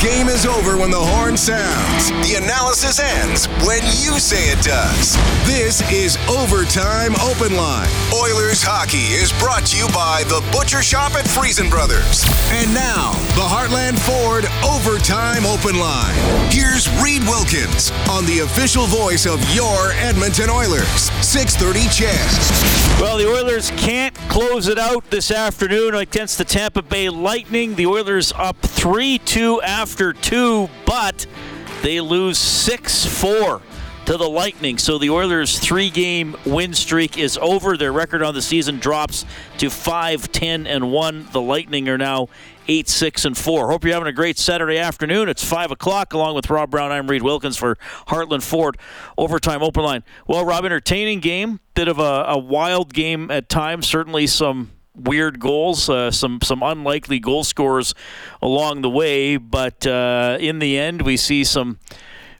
game is over when the horn sounds. The analysis ends when you say it does. This is Overtime Open Line. Oilers hockey is brought to you by the Butcher Shop at Freson Brothers. And now, the Heartland Ford Overtime Open Line. Here's Reed Wilkins on the official voice of your Edmonton Oilers. 630 CHED. Well, the Oilers can't close it out this afternoon against the Tampa Bay Lightning. The Oilers up 3 2 after two, but they lose 6 4 to the Lightning. So the Oilers' three game win streak is over. Their record on the season drops to 5 10 and 1. The Lightning are now 8 6 and 4. Hope you're having a great Saturday afternoon. It's 5 o'clock. Along with Rob Brown, I'm Reed Wilkins for Heartland Ford Overtime Open Line. Well, Rob, entertaining game. Bit of a, a wild game at times. Certainly some weird goals, uh, some some unlikely goal scorers along the way, but uh, in the end, we see some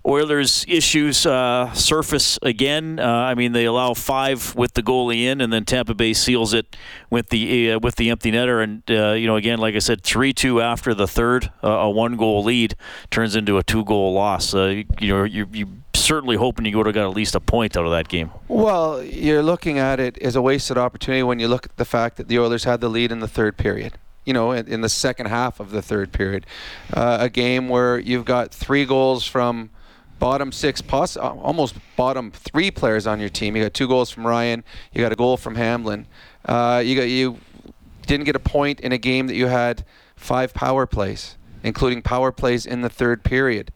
Oilers issues uh, surface again. Uh, I mean, they allow five with the goalie in, and then Tampa Bay seals it with the uh, with the empty netter. And uh, you know, again, like I said, three two after the third, a one goal lead turns into a two goal loss. You know, you you certainly hoping you would have got at least a point out of that game. Well, you're looking at it as a wasted opportunity when you look at the fact that the Oilers had the lead in the third period you know, in, in, the second half of the third period. Uh, a game where you've got three goals from bottom six, poss- uh, almost bottom three players on your team. You got two goals from Ryan. You got a goal from Hamblin. Uh, you got you didn't get a point in a game that you had five power plays, including power plays in the third period.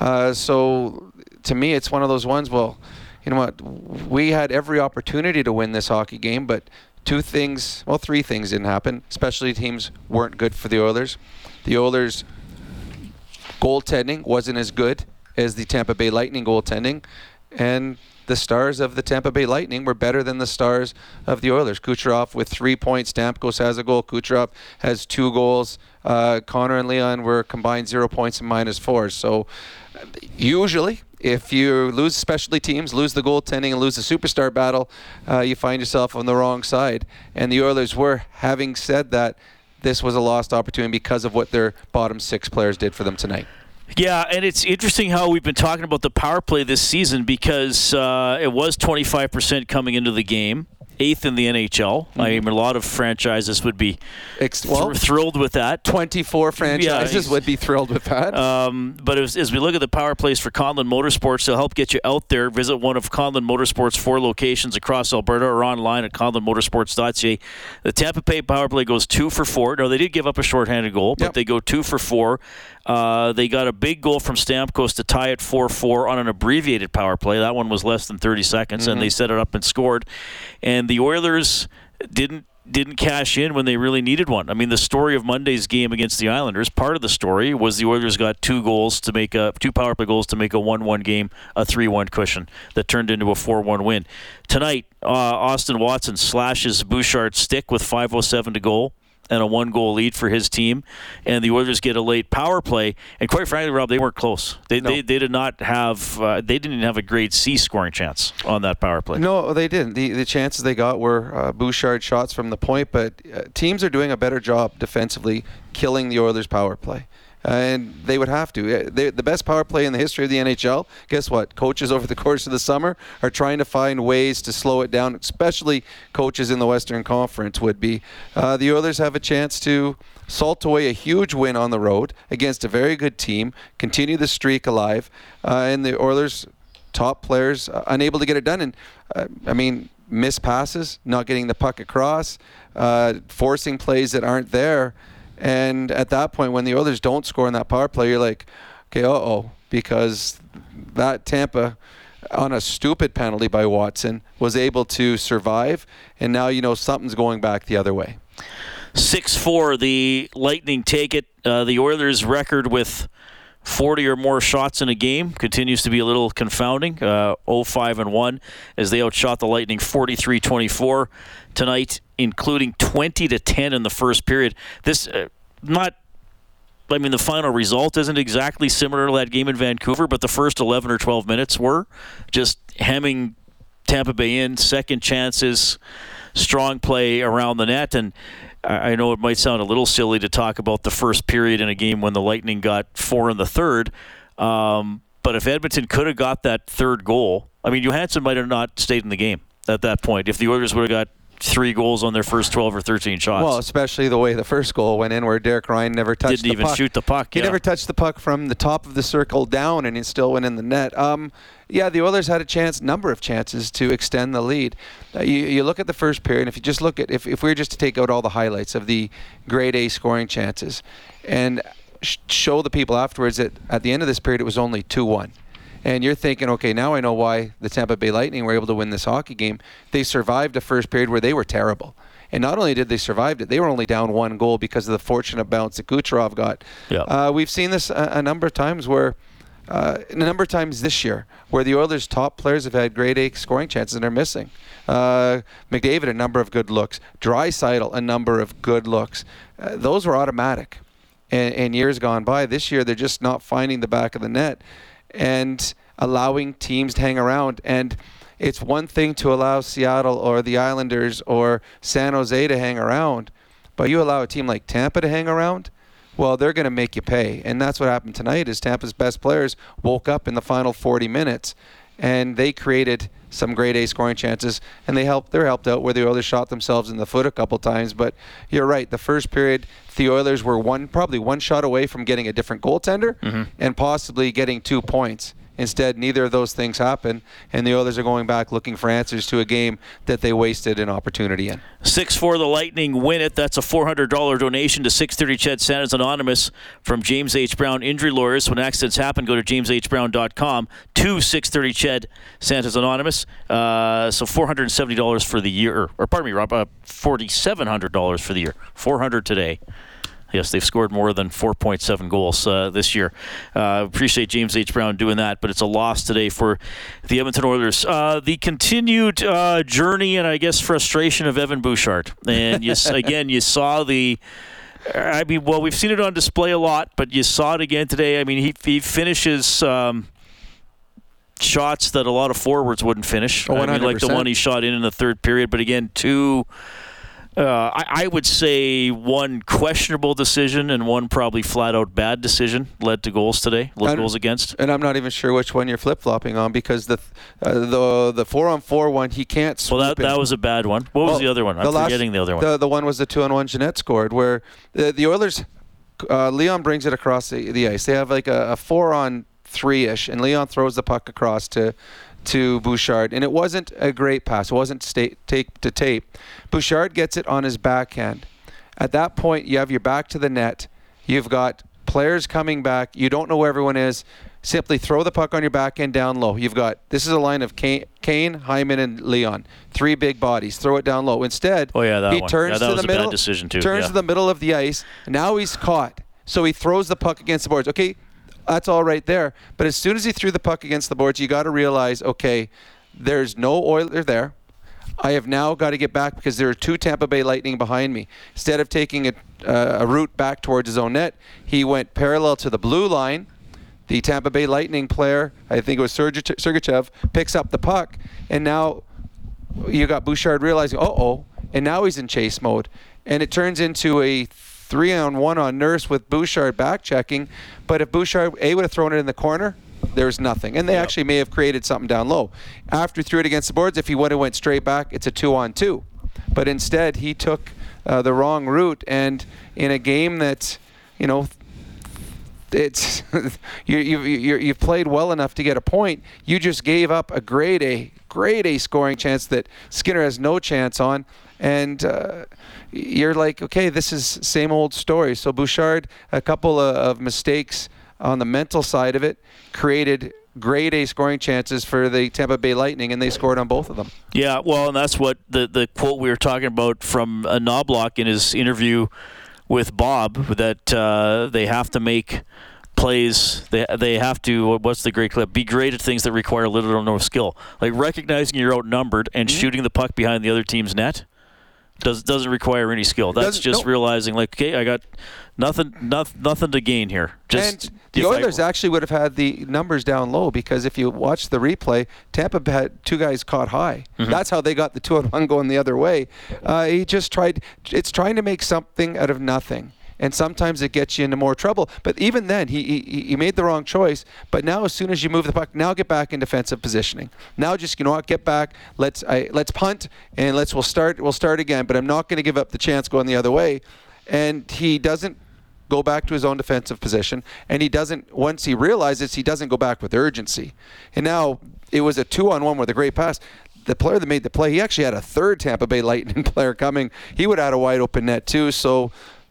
Uh, so to me, it's one of those ones. Well, you know what? We had every opportunity to win this hockey game, but two things, well, three things didn't happen. Specialty teams weren't good for the Oilers. The Oilers' goaltending wasn't as good as the Tampa Bay Lightning goaltending, and the stars of the Tampa Bay Lightning were better than the stars of the Oilers. Kucherov with three points. Stamkos has a goal. Kucherov has two goals. Uh, Connor and Leon were combined zero points and minus four. So usually, if you lose specialty teams, lose the goaltending, and lose the superstar battle, uh, you find yourself on the wrong side. And the Oilers were. Having said that, this was a lost opportunity because of what their bottom six players did for them tonight. Yeah, and it's interesting how we've been talking about the power play this season because uh, it was 25% coming into the game eighth in the NHL. Mm-hmm. I mean, a lot of franchises would be Ex- well, th- thrilled with that. 24 franchises yeah, would be thrilled with that. Um, but as, as, we look at the power plays for Conlon Motorsports, to help get you out there, visit one of Conlon Motorsports' four locations across Alberta or online at conlonmotorsports.ca. The Tampa Bay power play goes two for four. No, they did give up a shorthanded goal, but yep. they go two for four. Uh, they got a big goal from Stamkos to tie it 4 4 on an abbreviated power play. That one was less than 30 seconds, mm-hmm. and they set it up and scored. And the Oilers didn't didn't cash in when they really needed one. I mean, the story of Monday's game against the Islanders, part of the story was the Oilers got two goals to make a two power play goals to make a one-one game, a three-one cushion that turned into a four-one win. Tonight, uh, Austin Watson slashes Bouchard's stick with 5:07 to goal and a one goal lead for his team, and the Oilers get a late power play. And quite frankly, Rob, they weren't close. They, no. they, they, did not have uh, they didn't have a grade C scoring chance on that power play. No, they didn't. The the chances they got were uh, Bouchard shots from the point, but uh, teams are doing a better job defensively killing the Oilers' power play and they would have to. They, the best power play in the history of the NHL. Guess what? Coaches over the course of the summer are trying to find ways to slow it down, especially coaches in the Western Conference would be. Uh, the Oilers have a chance to salt away a huge win on the road against a very good team, continue the streak alive, uh, and the Oilers top players uh, unable to get it done. And uh, I mean, miss passes, not getting the puck across, uh, forcing plays that aren't there. And at that point, when the Oilers don't score in that power play, you're like, okay, uh oh, because that Tampa on a stupid penalty by Watson was able to survive, and now you know something's going back the other way. 6 4, the Lightning take it. Uh, the Oilers' record with 40 or more shots in a game continues to be a little confounding. Uh, 0-5 and 1 as they outshot the Lightning 43-24 tonight, including 20 to 10 in the first period. This uh, not I mean, the final result isn't exactly similar to that game in Vancouver, but the first 11 or 12 minutes were just hemming Tampa Bay in, second chances, strong play around the net. And I know it might sound a little silly to talk about the first period in a game when the Lightning got four in the third. Um, but if Edmonton could have got that third goal, I mean, Johansson might have not stayed in the game at that point. If the Oilers would have got three goals on their first 12 or 13 shots. Well, especially the way the first goal went in, where Derek Ryan never touched Didn't the even puck. shoot the puck. He yeah. never touched the puck from the top of the circle down, and he still went in the net. Um, yeah, the Oilers had a chance, number of chances to extend the lead. Uh, you, you look at the first period, and if you just look at, if, if we were just to take out all the highlights of the grade A scoring chances, and sh- show the people afterwards that at the end of this period it was only 2-1 and you're thinking, okay, now I know why the Tampa Bay Lightning were able to win this hockey game. They survived a first period where they were terrible. And not only did they survive it, they were only down one goal because of the fortunate bounce that Kucherov got. Yeah. Uh, we've seen this a, a number of times where, uh, a number of times this year, where the Oilers' top players have had grade A scoring chances and they're missing. Uh, McDavid, a number of good looks. Draisaitl, a number of good looks. Uh, those were automatic. And, and years gone by, this year they're just not finding the back of the net and allowing teams to hang around. And it's one thing to allow Seattle or the Islanders or San Jose to hang around, but you allow a team like Tampa to hang around, well, they're going to make you pay. And that's what happened tonight is Tampa's best players woke up in the final 40 minutes and they created some grade A scoring chances and they helped they're helped out where the Oilers shot themselves in the foot a couple times. But you're right the first period the Oilers were one probably one shot away from getting a different goaltender mm-hmm. and possibly getting two points Instead, neither of those things happen, and the Oilers are going back looking for answers to a game that they wasted an opportunity in. 6 4 the Lightning win it. That's a $400 donation to 630 Ched Santa's Anonymous from James H. Brown Injury Lawyers. When accidents happen, go to jameshbrown.com to 630 Ched Santa's Anonymous. Uh, so $470 for the year, or pardon me, Rob, uh, $4,700 for the year. 400 today. Yes, they've scored more than 4.7 goals uh, this year. Uh, appreciate James H. Brown doing that, but it's a loss today for the Edmonton Oilers. Uh, the continued uh, journey and I guess frustration of Evan Bouchard, and you, again, you saw the. I mean, well, we've seen it on display a lot, but you saw it again today. I mean, he, he finishes. Um, shots that a lot of forwards wouldn't finish. Oh, I mean, like the one he shot in in the third period, but again, two uh, I, I would say one questionable decision and one probably flat out bad decision led to goals today. Led And- goals against. And I'm not even sure which one you're flip flopping on because the uh, the the four on four one he can't. Well, that in. that was a bad one. What was the other one? I'm last- forgetting the other one. The, the one was the two on one Jeannot scored, where the, the Oilers, uh, Leon brings it across the, the ice. They have like a, a four on three ish, and Leon throws the puck across to to Bouchard, and it wasn't a great pass. It wasn't sta tape to tape. Bouchard gets it on his backhand. At that point, you have your back to the net. You've got players coming back. You don't know where everyone is. Simply throw the puck on your backhand down low. You've got this is a line of Kane, Kane Hyman, and Leon. Three big bodies. Throw it down low. Instead, Oh, yeah, that he one. turns Yeah, that to was the a bad middle. decision, too. Turns Yeah. to the middle of the ice. Now he's caught. So he throws the puck against the boards. Okay, that's all right there. But as soon as he threw the puck against the boards, you got to realize, okay, there's no Oiler there. I have now got to get back because there are two Tampa Bay Lightning behind me. Instead of taking a, uh, a route back towards his own net, he went parallel to the blue line. The Tampa Bay Lightning player, I think it was Sergachev, picks up the puck, and now you got Bouchard realizing, uh oh, and now he's in chase mode, and it turns into a three on one on Nurse with Bouchard back checking. But if Bouchard a would have thrown it in the corner, there's nothing, and they actually may have created something down low. After he threw it against the boards, if he would have went straight back, it's a two on two. But instead, he took uh, the wrong route, and in a game that, you know, it's you you you you've played well enough to get a point. You just gave up a grade A grade A scoring chance that Skinner has no chance on, and uh, you're like, okay, this is same old story. So Bouchard, a couple of, of mistakes on the mental side of it, created grade A scoring chances for the Tampa Bay Lightning, and they scored on both of them. Yeah, well, and that's what the the quote we were talking about from uh, Knoblauch in his interview with Bob that uh, they have to make plays. They they have to. What's the great clip? Be great at things that require little or no skill, like recognizing you're outnumbered and shooting the puck behind the other team's net. Does doesn't require any skill. That's Doesn't- just no. realizing like, okay, I got nothing, nothing, nothing to gain here. Just and the if I- Oilers actually would have had the numbers down low because if you watch the replay, Tampa had two guys caught high. Mm-hmm. That's how they got the two on one going the other way. Uh, he just tried. It's trying to make something out of nothing. And sometimes it gets you into more trouble. But even then, he, he he made the wrong choice. But now, as soon as you move the puck, now get back in defensive positioning. Now, just you know what, get back. Let's I, let's punt and let's we'll start we'll start again. But I'm not going to give up the chance going the other way. And he doesn't go back to his own defensive position. And he doesn't, once he realizes, he doesn't go back with urgency. And now it was a two on one with a great pass. The player that made the play, he actually had a third Tampa Bay Lightning player coming. He would have a wide open net too. So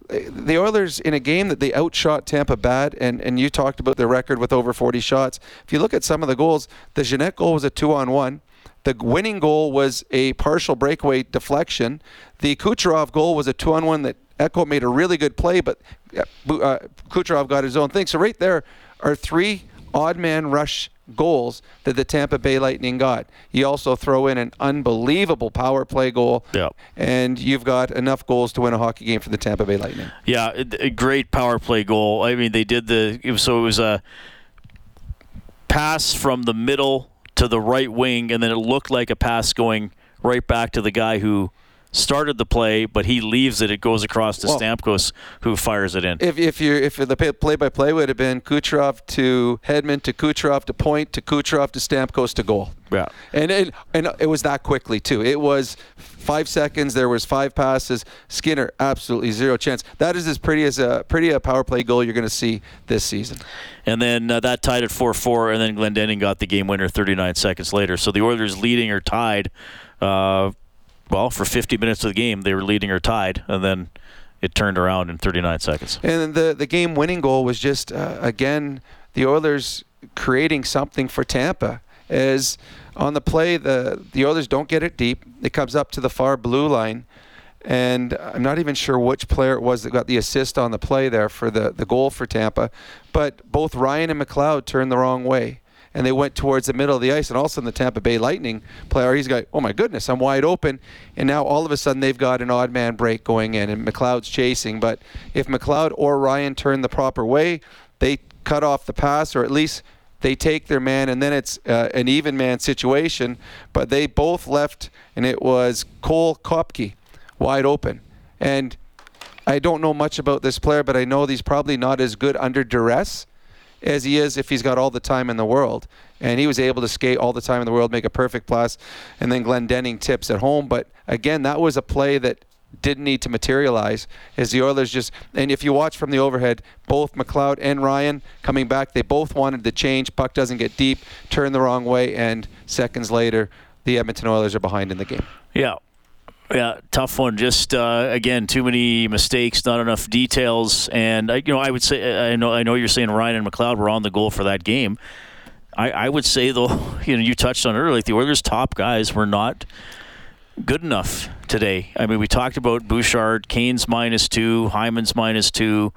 the Oilers, in a game that they outshot Tampa bad, and, and you talked about their record with over 40 shots. If you look at some of the goals, the Jeannot goal was a two on one. The winning goal was a partial breakaway deflection. The Kucherov goal was a two on one that Ekholm made a really good play, but uh, Kucherov got his own thing. So right there are three odd man rush goals that the Tampa Bay Lightning got. You also throw in an unbelievable power play goal, Yeah. and you've got enough goals to win a hockey game for the Tampa Bay Lightning. Yeah, a great power play goal. I mean, they did the so it was a pass from the middle to the right wing, and then it looked like a pass going right back to the guy who started the play, but he leaves it. It goes across to Well- Stamkos, who fires it in. If if you if the play by play would have been Kucherov to Hedman to Kucherov to point to Kucherov to Stamkos to goal. Yeah. And it, and it was that quickly too. It was five seconds. There was five passes. Skinner absolutely zero chance. That is as pretty as a pretty a power play goal you're going to see this season. And then uh, that tied at 4 4, and then Glendening got the game winner 39 seconds later. So the Oilers leading or tied, uh, well, for 50 minutes of the game, they were leading or tied, and then it turned around in 39 seconds. And the the game winning goal was just uh, again the Oilers creating something for Tampa. As on the play, the the Oilers don't get it deep. It comes up to the far blue line, and I'm not even sure which player it was that got the assist on the play there for the the goal for Tampa. But both Ryan and McLeod turned the wrong way. And they went towards the middle of the ice, and all of a sudden the Tampa Bay Lightning player, he's got, oh my goodness, I'm wide open, and now all of a sudden they've got an odd man break going in, and McLeod's chasing. But if McLeod or Ryan turn the proper way, they cut off the pass, or at least they take their man, and then it's uh, an even man situation. But they both left, and it was Cole Koepke wide open, and I don't know much about this player, but I know he's probably not as good under duress as he is if he's got all the time in the world. And he was able to skate all the time in the world, make a perfect pass, and then Glendening tips at home. But again, that was a play that didn't need to materialize as the Oilers just and if you watch from the overhead both McLeod and Ryan coming back they both wanted to change puck doesn't get deep turn the wrong way and seconds later the Edmonton Oilers are behind in the game Yeah. Yeah, tough one. Just uh, again, too many mistakes, not enough details, and you know, I would say, I know, I know, you're saying Ryan and McLeod were on the goal for that game. I, I would say though, you know, you touched on it earlier, the Oilers' top guys were not good enough today. I mean, we talked about Bouchard, Kane's minus two, Hyman's minus two,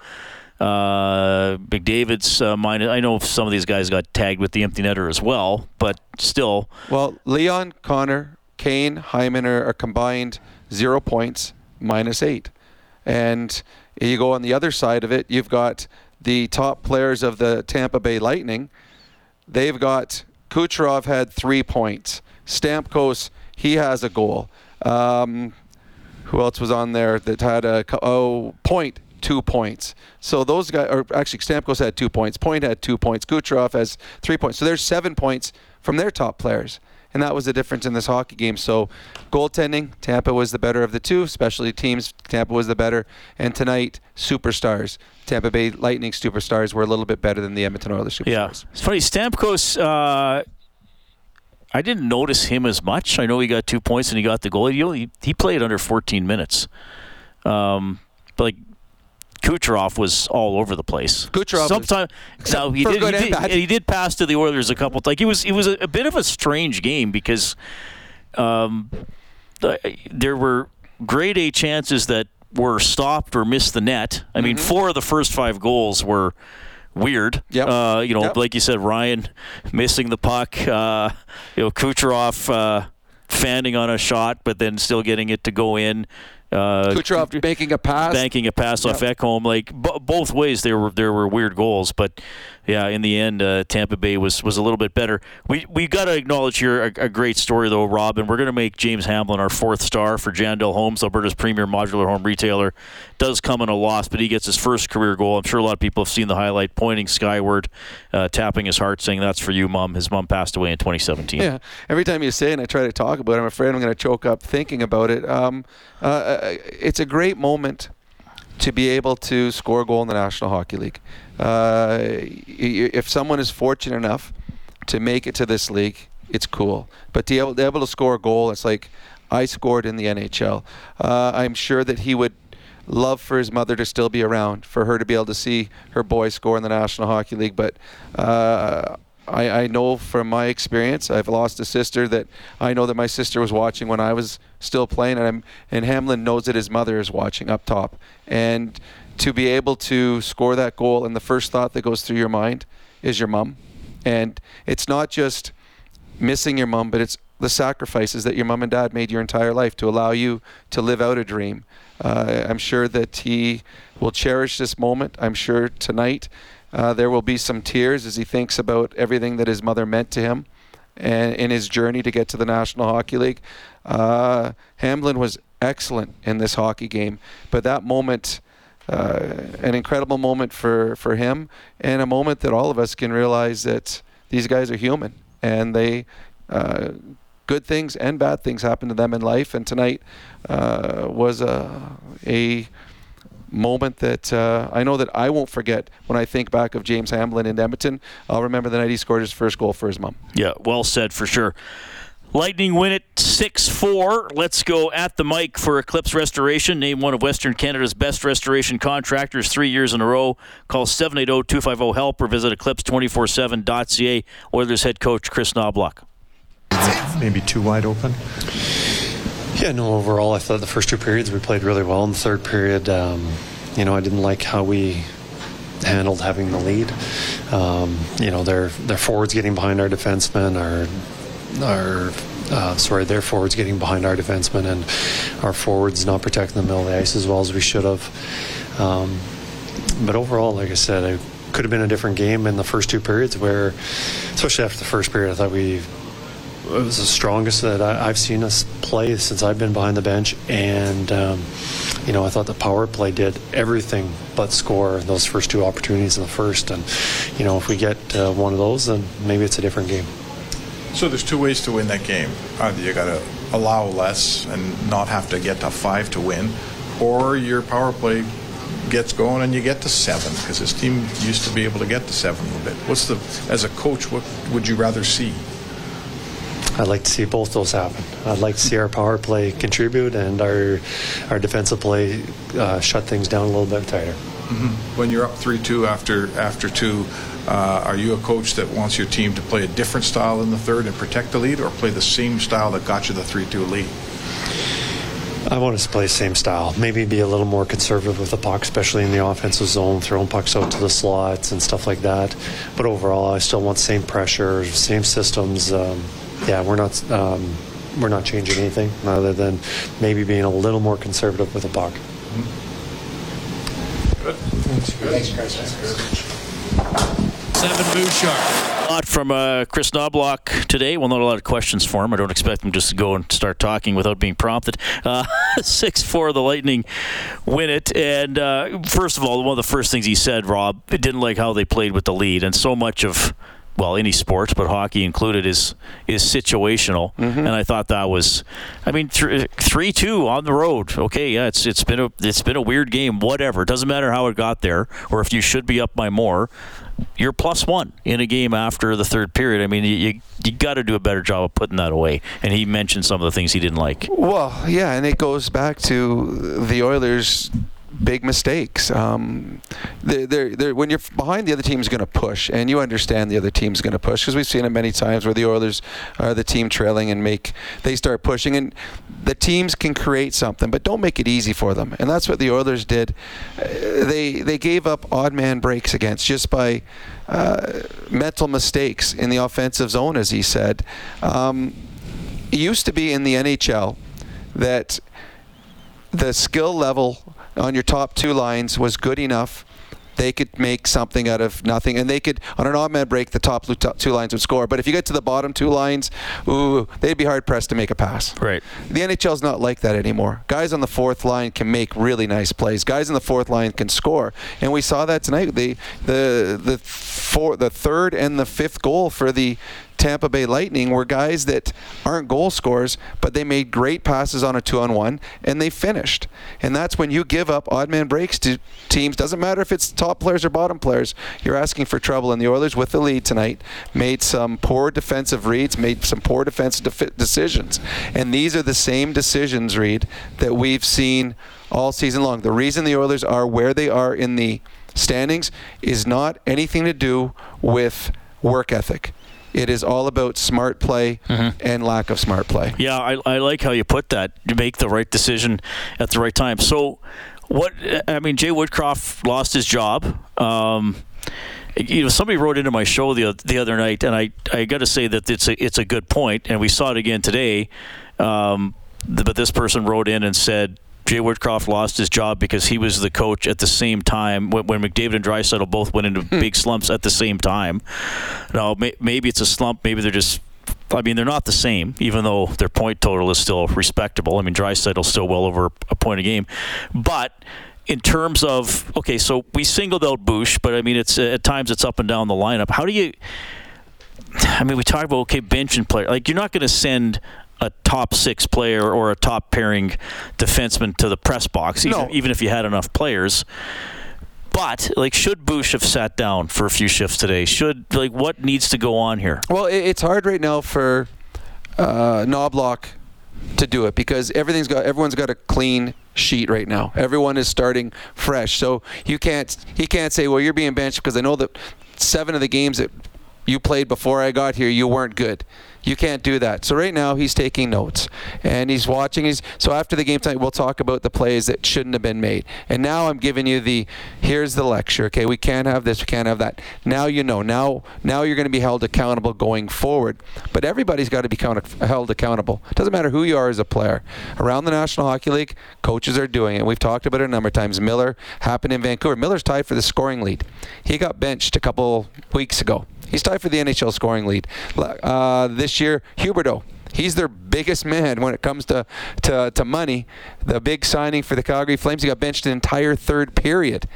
uh, McDavid's uh, minus. I know some of these guys got tagged with the empty netter as well, but still, Well, Leon, Connor, Kane, Hyman are, are combined zero points, minus eight. And you go on the other side of it, you've got the top players of the Tampa Bay Lightning. They've got Kucherov had three points. Stamkos, he has a goal. Um, who else was on there that had a oh point two points? So those guys, or actually Stamkos had two points. Point had two points. Kucherov has three points. So there's seven points from their top players, and that was the difference in this hockey game. So goaltending, Tampa was the better of the two. Specialty teams, Tampa was the better. And tonight, superstars, Tampa Bay Lightning superstars were a little bit better than the Edmonton Oilers superstars. Yeah, it's funny. Stamkos, uh, I didn't notice him as much. I know he got two points and he got the goal. He he played under 14 minutes. Um, but like Kucherov was all over the place. Kucherov Sometimes now he did, he did he did pass to the Oilers a couple. Like it was it was a, a bit of a strange game because um, there were grade A chances that were stopped or missed the net. I mean, four of the first five goals were weird. Mm-hmm. Yep. Uh, you know, Yep. like you said, Ryan missing the puck. Uh, you know, Kucherov uh, fanning on a shot, but then still getting it to go in. Uh, Kucherov banking a pass, banking a pass yep. off Ekholm. Like b- both ways, there were there were weird goals, but yeah, in the end, uh, Tampa Bay was was a little bit better. We we got to acknowledge here a, a, great story though, Rob, and we're going to make James Hamblin our fourth star for Jandel Homes, Alberta's premier modular home retailer. Does come in a loss, but he gets his first career goal. I'm sure a lot of people have seen the highlight, pointing skyward, uh, tapping his heart, saying, "That's for you, mom." His mom passed away in 2017. Yeah. Every time you say it, and I try to talk about it, I'm afraid I'm going to choke up thinking about it. Um, uh, uh, it's a great moment to be able to score a goal in the National Hockey League. Uh, if someone is fortunate enough to make it to this league, it's cool. But to be able, to, be able to score a goal, it's like I scored in the NHL. Uh, I'm sure that he would love for his mother to still be around, for her to be able to see her boy score in the National Hockey League. But uh, I, I know from my experience, I've lost a sister that I know that my sister was watching when I was still playing, and I'm, and Hamblin knows that his mother is watching up top, and to be able to score that goal, and the first thought that goes through your mind is your mom, and it's not just missing your mom, but it's the sacrifices that your mom and dad made your entire life to allow you to live out a dream. Uh, I'm sure that he will cherish this moment. I'm sure tonight uh, there will be some tears as he thinks about everything that his mother meant to him and in his journey to get to the National Hockey League. Uh, Hamblin was excellent in this hockey game, but that moment, uh, an incredible moment for, for him, and a moment that all of us can realize that these guys are human and they. Uh, good things and bad things happen to them in life, and tonight uh, was a, a moment that uh, I know that I won't forget when I think back of James Hamblin in Edmonton. I'll remember the night he scored his first goal for his mom. Yeah, well said for sure. Lightning win it 6 4. Let's go at the mic for Eclipse Restoration. Name one of Western Canada's best restoration contractors three years in a row. Call 780 250 HELP or visit eclipse247.ca. Oilers head coach Kris Knoblauch. Maybe too wide open. Yeah, no, overall, I thought the first two periods we played really well. In the third period, um, you know, I didn't like how we handled having the lead. Um, you know, their their forwards getting behind our defensemen, our our uh, sorry, their forwards getting behind our defensemen, and our forwards not protecting the middle of the ice as well as we should have. Um, but overall, like I said, it could have been a different game in the first two periods. Where, especially after the first period, I thought we it was the strongest that I, have seen us play since I've been behind the bench. And, um, you know, I thought the power play did everything but score those first two opportunities in the first. And, you know, if we get uh, one of those, then maybe it's a different game. So there's two ways to win that game. Either you got to allow less and not have to get to five to win, or your power play gets going and you get to seven because this team used to be able to get to seven a bit. What's the as a coach? What would you rather see? I'd like to see both those happen. I'd like to see our power play contribute and our our defensive play uh, shut things down a little bit tighter. Mm-hmm. When you're up three-two after after two, uh, are you a coach that wants your team to play a different style in the third and protect the lead, or play the same style that got you the three-two lead? I want us to play the same style. Maybe be a little more conservative with the puck, especially in the offensive zone, throwing pucks out to the slots and stuff like that. But overall, I still want the same pressure, same systems. Um, yeah, we're not um, we're not changing anything other than maybe being a little more conservative with the puck. Good. Thanks, guys. Seven Bouchard. A lot from uh, Kris Knoblauch today. Well, not a lot of questions for him. I don't expect him just to go and start talking without being prompted. Uh, six four, the Lightning win it. And uh, first of all, one of the first things he said, Rob, didn't like how they played with the lead, and so much of well, any sports, but hockey included, is is situational. Mm-hmm. And I thought that was, I mean, three two on the road. Okay, yeah, it's it's been a it's been a weird game. Whatever, it doesn't matter how it got there, or if you should be up by more. You're plus one in a game after the third period. I mean, you you got to do a better job of putting that away. And he mentioned some of the things he didn't like. Well, yeah, and it goes back to the Oilers big mistakes. Um, they're, they're, when you're behind, the other team's going to push, and you understand the other team's going to push because we've seen it many times where the Oilers are the team trailing and make they start pushing, and the teams can create something, but don't make it easy for them. And that's what the Oilers did. Uh, they they gave up odd man breaks against just by uh, mental mistakes in the offensive zone, as he said. Um, it used to be in the NHL that the skill level on your top two lines was good enough they could make something out of nothing, and they could on an odd man break the top two lines would score. But if you get to the bottom two lines, ooh, they'd be hard pressed to make a pass. Right. The NHL's not like that anymore. Guys on the fourth line can make really nice plays. Guys on the fourth line can score, and we saw that tonight. The the the four, the third and the fifth goal for the Tampa Bay Lightning were guys that aren't goal scorers, but they made great passes on a two on one and they finished. And that's when you give up odd man breaks to teams. Doesn't matter if it's top players or bottom players, you're asking for trouble. And the Oilers, with the lead tonight, made some poor defensive reads, made some poor defensive defi- decisions. And these are the same decisions, Reed, that we've seen all season long. The reason the Oilers are where they are in the standings is not anything to do with work ethic. It is all about smart play mm-hmm. and lack of smart play. Yeah, I, I like how you put that. You make the right decision at the right time. So, what I mean, Jay Woodcroft lost his job. Um, you know, somebody wrote into my show the the other night, and I I got to say that it's a it's a good point, and we saw it again today. Um, but this person wrote in and said Jay Woodcroft lost his job because he was the coach at the same time when, when McDavid and Draisaitl both went into hmm. big slumps at the same time. Now, may, maybe it's a slump. Maybe they're just I mean, they're not the same, even though their point total is still respectable. I mean, Draisaitl's still well over a point a game, but in terms of okay, so we singled out Bush, but I mean, it's at times it's up and down the lineup. How do you? I mean, we talk about okay, bench and player. Like, you're not going to send a top six player or a top pairing defenseman to the press box, even, no. even if you had enough players. But like, should Bush have sat down for a few shifts today? Should like what needs to go on here? Well, it's hard right now for uh, Knoblauch to do it because everything's got everyone's got a clean sheet right now. Everyone is starting fresh, so you can't he can't say, well, you're being benched because I know that seven of the games that you played before I got here, you weren't good. You can't do that. So right now he's taking notes and he's watching. He's so after the game tonight we'll talk about the plays that shouldn't have been made. And now I'm giving you the here's the lecture. Okay, we can't have this. We can't have that. Now you know. Now now you're going to be held accountable going forward. But everybody's got to be count- held accountable. It doesn't matter who you are as a player. Around the National Hockey League, coaches are doing it. We've talked about it a number of times. Miller happened in Vancouver. Miller's tied for the scoring lead. He got benched a couple weeks ago. He's tied for the NHL scoring lead. Uh, this year, Huberdeau. He's their biggest man when it comes to, to, to money. The big signing for the Calgary Flames, he got benched an entire third period.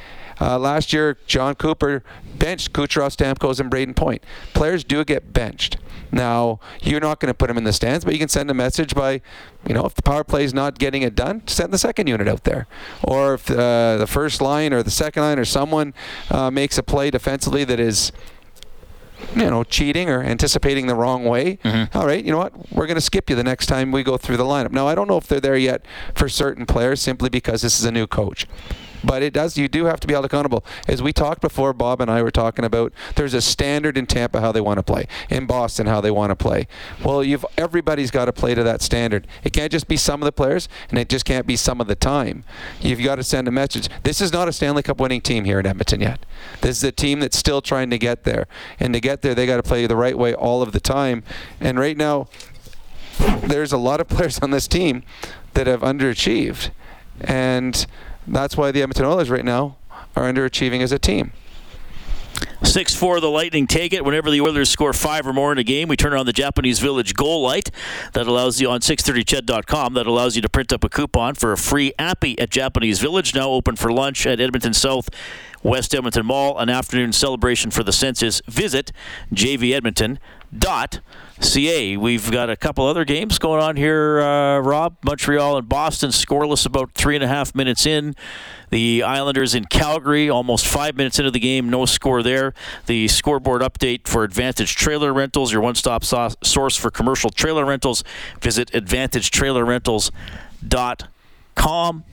Uh, last year, Jon Cooper benched Kucherov, Stamkos, and Brayden Point. Players do get benched. Now, you're not going to put them in the stands, but you can send a message by, you know, if the power play is not getting it done, send the second unit out there. Or if uh, the first line or the second line or someone uh, makes a play defensively that is you know, cheating or anticipating the wrong way. Mm-hmm. All right, you know what? We're going to skip you the next time we go through the lineup. Now, I don't know if they're there yet for certain players simply because this is a new coach. But it does. You do have to be held accountable. As we talked before, Bob and I were talking about. There's a standard in Tampa how they want to play. In Boston, how they want to play. Well, you've everybody's got to play to that standard. It can't just be some of the players, and it just can't be some of the time. You've got to send a message. This is not a Stanley Cup winning team here in Edmonton yet. This is a team that's still trying to get there, and to get there, they got to play the right way all of the time. And right now, there's a lot of players on this team that have underachieved, and that's why the Edmonton Oilers right now are underachieving as a team. 6 4, the Lightning take it. Whenever the Oilers score five or more in a game, we turn on the Japanese Village goal light that allows you on 630ched.com that allows you to print up a coupon for a free appy at Japanese Village, now open for lunch at Edmonton South West Edmonton Mall, an afternoon celebration for the senses. Visit jvedmonton.ca. We've got a couple other games going on here, uh, Rob. Montreal and Boston scoreless about three and a half minutes in. The Islanders in Calgary, almost five minutes into the game, no score there. The scoreboard update for Advantage Trailer Rentals, your one stop source for commercial trailer rentals. Visit AdvantageTrailerRentals.com.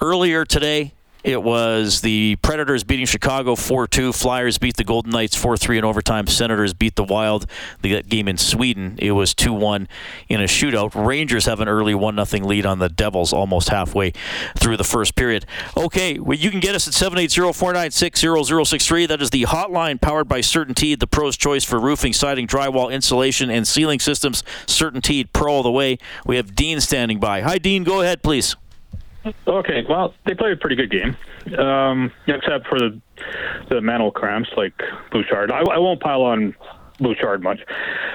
Earlier today, it was the Predators beating Chicago 4-2. Flyers beat the Golden Knights 4-3 in overtime. Senators beat the Wild. The game in Sweden, it was 2-1 in a shootout. Rangers have an early 1-0 lead on the Devils almost halfway through the first period. Okay, well, you can get us at 780-496-0063. That is the hotline powered by CertainTeed, the pro's choice for roofing, siding, drywall, insulation, and ceiling systems. CertainTeed Pro all the way. We have Dean standing by. Hi, Dean. Go ahead, please. Okay, well, they played a pretty good game, um, except for the the mental cramps like Bouchard. I, I won't pile on Bouchard much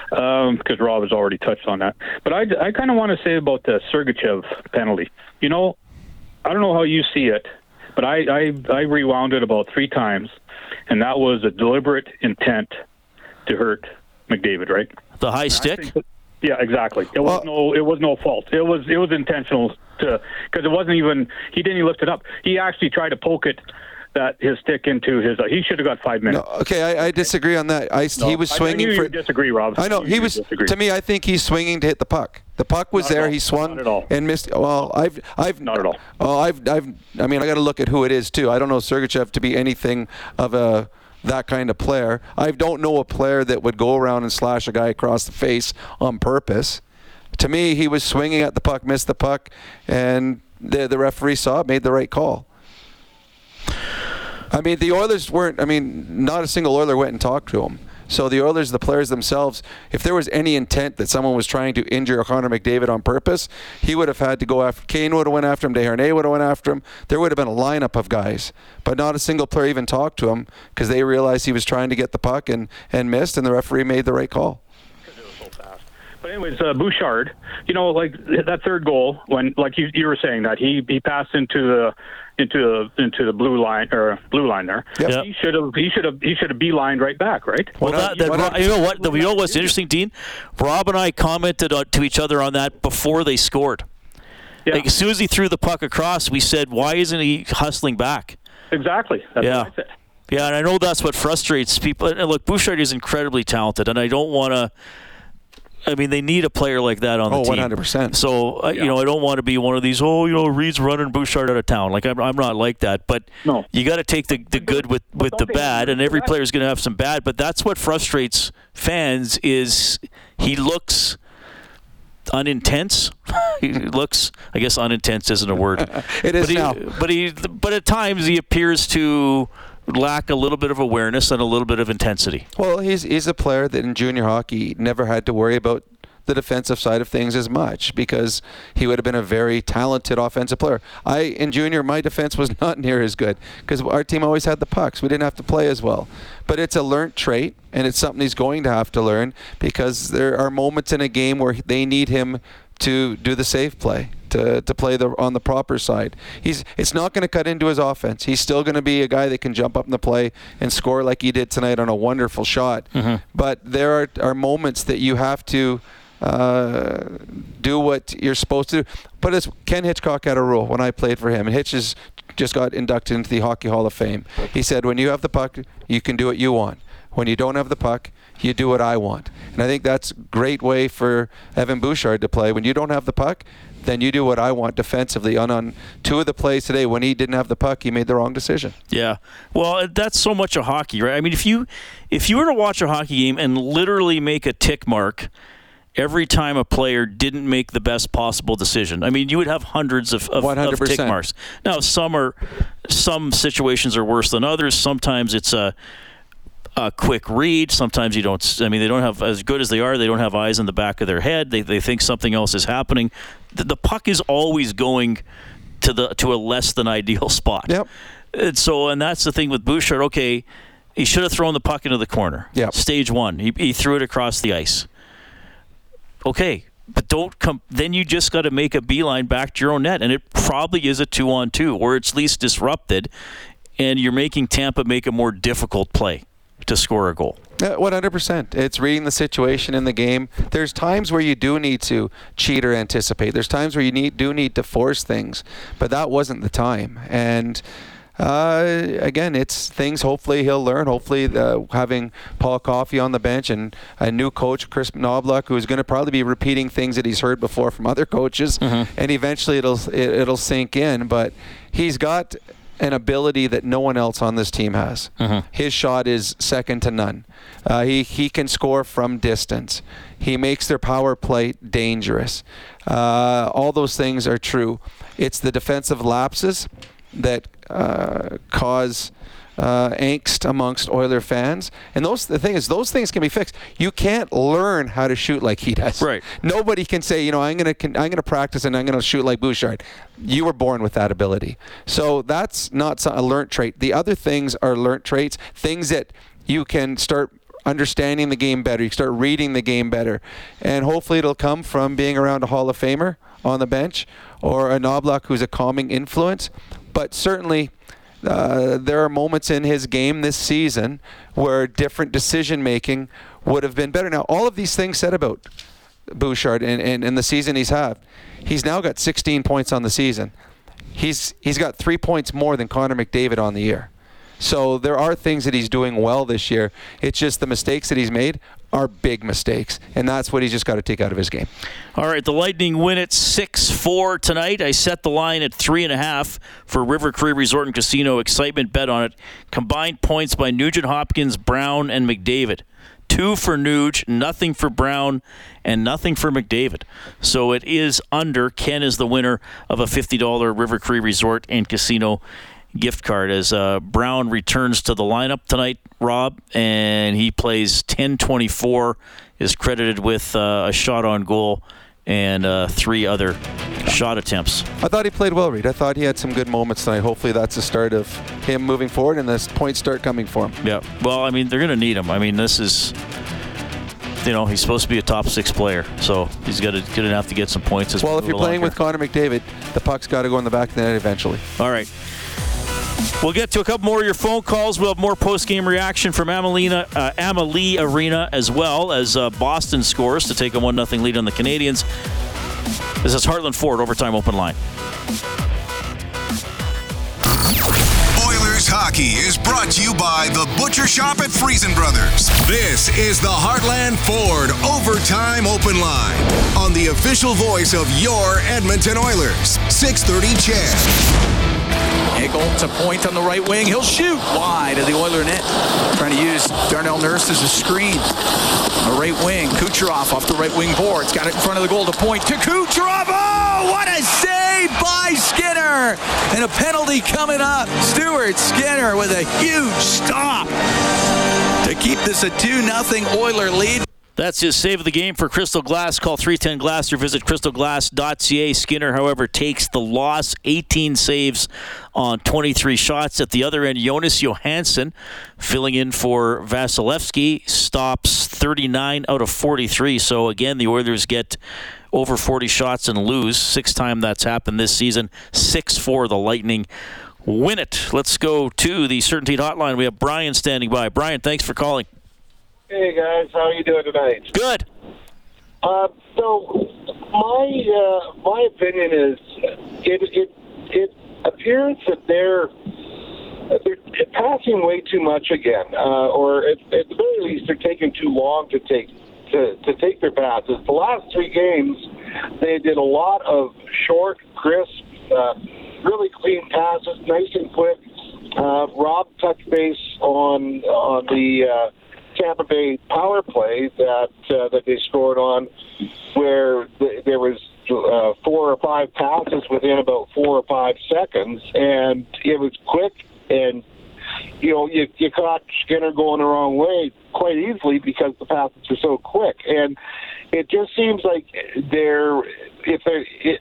because um, Rob has already touched on that. But I, I kind of want to say about the Sergachev penalty. You know, I don't know how you see it, but I, I, I rewound it about three times, and that was a deliberate intent to hurt McDavid, right? The high stick. Yeah, exactly. It was no, it was no fault. It was, it was intentional to because it wasn't even he didn't even lift it up. He actually tried to poke it that his stick into his. Uh, he should have got five minutes. No, okay, I, I, disagree on that. I, no, he was swinging I for. disagree, Rob. I know he was. Disagree. To me, I think he's swinging to hit the puck. The puck was not there. He swung and missed. Well, I've, I've not at all. Oh, I've, I've. I mean, I got to look at who it is too. I don't know Sergachev to be anything of a that kind of player. I don't know a player that would go around and slash a guy across the face on purpose. To me, he was swinging at the puck, missed the puck, and the the referee saw it, made the right call. I mean, the Oilers weren't. I mean, not a single Oiler went and talked to him. So the Oilers, the players themselves, if there was any intent that someone was trying to injure Connor McDavid on purpose, he would have had to go after. Kane would have went after him. Desharnais would have went after him. There would have been a lineup of guys, but not a single player even talked to him because they realized he was trying to get the puck and and missed, and the referee made the right call. But anyways, uh, Bouchard, you know, like that third goal when, like you, you were saying that he he passed into the into the into the blue line or blue line there. Yep. He should have he should have he should have beelined right back, right? Well, that, that, you know what? You know what's interesting, Dean? Rob and I commented to each other on that before they scored. Yeah. Like, as soon as he threw the puck across, we said, "Why isn't he hustling back?" Exactly. That's yeah. Yeah, and I know that's what frustrates people. And look, Bouchard is incredibly talented, and I don't want to I mean, they need a player like that on the oh, team. 100%. So, uh, you know, I don't want to be one of these, oh, you know, Reed's running Bouchard out of town. Like, I'm, I'm not like that. But no. you got to take the, the good with, with the bad, and every player is going to have some bad. But that's what frustrates fans is he looks unintense. he looks, I guess, unintense isn't a word. it is but he, now. But he, but at times he appears to lack a little bit of awareness and a little bit of intensity. Well, he's he's a player that in junior hockey never had to worry about the defensive side of things as much because he would have been a very talented offensive player. I in junior my defense was not near as good because our team always had the pucks. We didn't have to play as well. But it's a learned trait and it's something he's going to have to learn because there are moments in a game where they need him to do the safe play, to, to play the on the proper side. He's it's not going to cut into his offense. He's still going to be a guy that can jump up in the play and score like he did tonight on a wonderful shot. Mm-hmm. But there are, are moments that you have to uh, do what you're supposed to do. But as Ken Hitchcock had a rule when I played for him, and Hitch is, just got inducted into the Hockey Hall of Fame. He said, when you have the puck, you can do what you want. When you don't have the puck, you do what I want. And I think that's a great way for Evan Bouchard to play. When you don't have the puck, then you do what I want defensively. On on two of the plays today, when he didn't have the puck, he made the wrong decision. Yeah, well, uh, that's so much of hockey, right? I mean, if you if you were to watch a hockey game and literally make a tick mark every time a player didn't make the best possible decision. I mean, you would have hundreds of, of, of tick marks. Now, some are some situations are worse than others. Sometimes it's a a quick read. Sometimes you don't. I mean, they don't have as good as they are. They don't have eyes in the back of their head. They they think something else is happening. The, the puck is always going to the to a less than ideal spot. Yep. And so, and that's the thing with Bouchard. Okay, he should have thrown the puck into the corner. Yeah. Stage one, he he threw it across the ice. Okay, but don't come. Then you just got to make a beeline back to your own net, and it probably is a two-on-two, or it's least disrupted, and you're making Tampa make a more difficult play to score a goal. Yeah, 100%. It's reading the situation in the game. There's times where you do need to cheat or anticipate. There's times where you need do need to force things, but that wasn't the time. And uh, again, it's things. Hopefully, he'll learn. Hopefully, uh, having Paul Coffey on the bench and a new coach, Kris Knoblauch, who's going to probably be repeating things that he's heard before from other coaches, mm-hmm. and eventually it'll it, it'll sink in. But he's got an ability that no one else on this team has. Mm-hmm. His shot is second to none. Uh, he he can score from distance. He makes their power play dangerous. Uh, all those things are true. It's the defensive lapses that uh, cause uh, angst amongst Oiler fans. And those the thing is, those things can be fixed. You can't learn how to shoot like he does. Right. Nobody can say, you know, I'm gonna I'm gonna practice and I'm gonna shoot like Bouchard. You were born with that ability. So that's not a learned trait. The other things are learned traits. Things that you can start understanding the game better. You start reading the game better, and hopefully it'll come from being around a Hall of Famer on the bench or a Knoblauch who's a calming influence. But certainly uh, there are moments in his game this season where different decision making would have been better. Now, all of these things said about Bouchard and, and, and the season he's had, he's now got 16 points on the season. He's he's got three points more than Connor McDavid on the year. So there are things that he's doing well this year. It's just the mistakes that he's made are big mistakes, and that's what he's just got to take out of his game. All right, the Lightning win at six four tonight. I set the line at three and a half for River Cree Resort and Casino. Excitement bet on it. Combined points by Nugent Hopkins, Brown, and McDavid. Two for Nuge, nothing for Brown, and nothing for McDavid. So it is under. Ken is the winner of a $50 River Cree Resort and Casino gift card as uh, Brown returns to the lineup tonight, Rob, and he plays 10-24, is credited with uh, a shot on goal and uh, three other shot attempts. I thought he played well, Reid. I thought he had some good moments tonight. Hopefully, that's the start of him moving forward and the points start coming for him. Yeah. Well, I mean, they're going to need him. I mean, this is. You know, he's supposed to be a top six player, so he's got to going to have to get some points. as well, if you're playing with Connor McDavid, the puck's got to go in the back of the net eventually. All right. We'll get to a couple more of your phone calls. We'll have more post-game reaction from Amelina, uh, Amalie Arena as well as uh, Boston scores to take a 1 0 lead on the Canadiens. This is Heartland Ford Overtime Open Line. Oilers hockey is brought to you by the Butcher Shop at Freson Brothers. This is the Heartland Ford Overtime Open Line on the official voice of your Edmonton Oilers. 630 CHED. Hagel to point on the right wing. He'll shoot wide of the Oiler net. Trying to use Darnell Nurse as a screen. A right wing. Kucherov off the right wing boards. Got it in front of the goal to point to Kucherov. Oh, what a save by Skinner. And a penalty coming up. Stuart Skinner with a huge stop to keep this a 2 0 Oiler lead. That's his save of the game for Crystal Glass. Call 310 Glass or visit crystalglass.ca. Skinner, however, takes the loss. 18 saves on 23 shots. At the other end, Jonas Johansson, filling in for Vasilevskiy, stops 39 out of 43. So again, the Oilers get over 40 shots and lose. Six time that's happened this season. 6 4 the Lightning win it. Let's go to the Certainty Hotline. We have Brian standing by. Brian, thanks for calling. Hey guys, how are you doing tonight? Good. Uh, so my uh, my opinion is it it it appears that they're they're passing way too much again, uh, or at, at the very least they're taking too long to take to, to take their passes. The last three games, they did a lot of short, crisp, uh, really clean passes, nice and quick. Uh, Rob touched base on on the uh, Tampa Bay power play that uh, that they scored on, where th- there was uh, four or five passes within about four or five seconds, and it was quick and. You know, you, you caught Skinner going the wrong way quite easily because the passes are so quick, and it just seems like they're if they're it,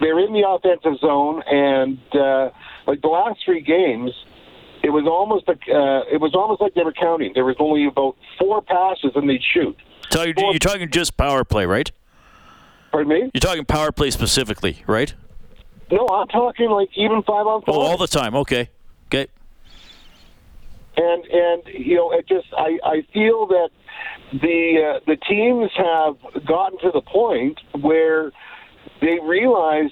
they're in the offensive zone, and uh, like the last three games, it was almost like uh, it was almost like they were counting. There was only about four passes and they'd shoot. So you're, you're talking just power play, right? Pardon me? You're talking power play specifically, right? No, I'm talking like even five on five. Oh, all the time. Okay, okay. And and you know, it just I I feel that the uh, the teams have gotten to the point where they realize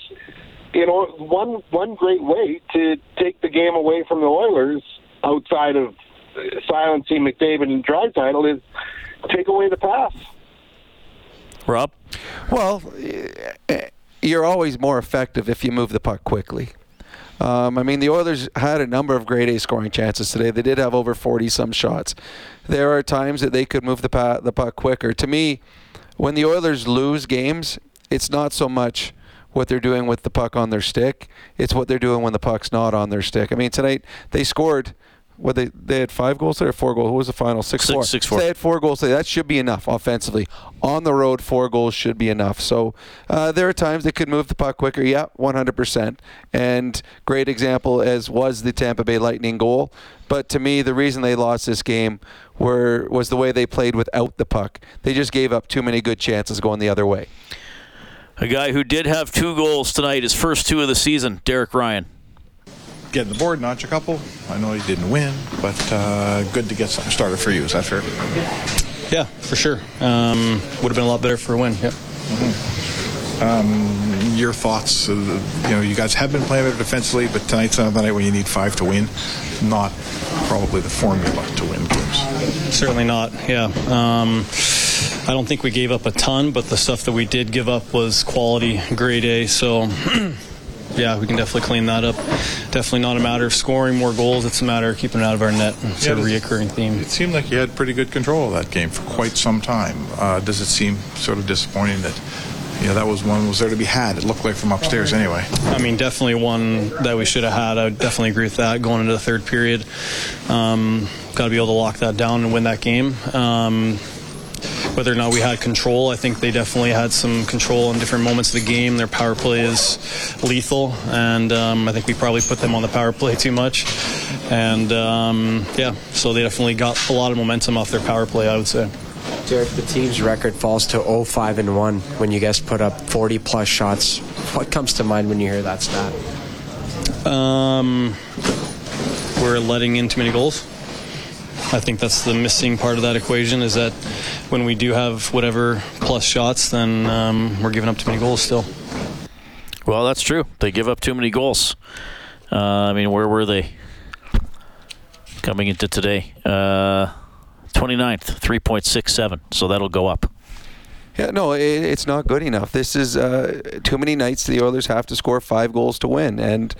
you know, one one great way to take the game away from the Oilers outside of uh, silencing McDavid and Draisaitl is take away the pass. Rob, well, eh, eh, you're always more effective if you move the puck quickly. Um, I mean, the Oilers had a number of grade A scoring chances today. They did have over 40 some shots. There are times that they could move the, pa- the puck quicker. To me, when the Oilers lose games, it's not so much what they're doing with the puck on their stick. It's what they're doing when the puck's not on their stick. I mean, tonight they scored what they they had five goals there, or four goals. What was the final? Six, Six- four. six, So four. they had four goals. That should be enough offensively. On the road, four goals should be enough. So uh, there are times they could move the puck quicker. Yeah, 100%. And great example as was the Tampa Bay Lightning goal. But to me, the reason they lost this game were was the way they played without the puck. They just gave up too many good chances going the other way. A guy who did have two goals tonight, his first two of the season, Derek Ryan. Getting the board, notch a couple. I know he didn't win, but uh, good to get something started for you. Is that fair? Yeah, for sure. Um, would have been a lot better for a win. Yeah. Your thoughts? Uh, you know, you guys have been playing better defensively, but tonight's another night when you need five to win. Not probably the formula to win games. Certainly not. Yeah. Um, I don't think we gave up a ton, but the stuff that we did give up was quality, grade A. So, yeah, we can definitely clean that up. Definitely not a matter of scoring more goals. It's a matter of keeping it out of our net. It's Yeah, a reoccurring theme. It seemed like you had pretty good control of that game for quite some time. Uh, does it seem sort of disappointing that, you know, that was one was there to be had? It looked like from upstairs anyway. I mean, definitely one that we should have had. I definitely agree with that going into the third period. Um, Got to be able to lock that down and win that game. Um, whether or not we had control, I think they definitely had some control in different moments of the game. Their power play is lethal, and um, I think we probably put them on the power play too much. And um, yeah, so they definitely got a lot of momentum off their power play, I would say. Derek, the team's record falls to 0-5 and 1 when you guys put up 40 plus shots. What comes to mind when you hear that stat? Um, we're letting in too many goals. I think that's the missing part of that equation is that when we do have whatever plus shots, then um, we're giving up too many goals still. Well, that's true. They give up too many goals. Uh, I mean, where were they coming into today? Uh, 29th, 3.67. So that'll go up. Yeah, no, it, it's not good enough. This is uh, too many nights the Oilers have to score five goals to win, and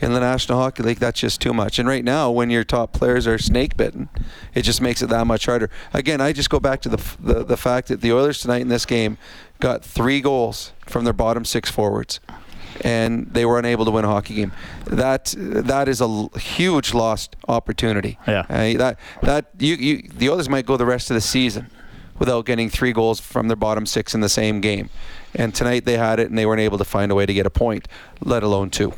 in the National Hockey League, that's just too much. And right now, when your top players are snake bitten, it just makes it that much harder. Again, I just go back to the the, the fact that the Oilers tonight in this game got three goals from their bottom six forwards. And they were unable to win a hockey game. That that is a l- huge lost opportunity. Yeah. Uh, that that you, you the Oilers might go the rest of the season without getting three goals from their bottom six in the same game. And tonight they had it, and they weren't able to find a way to get a point, let alone two.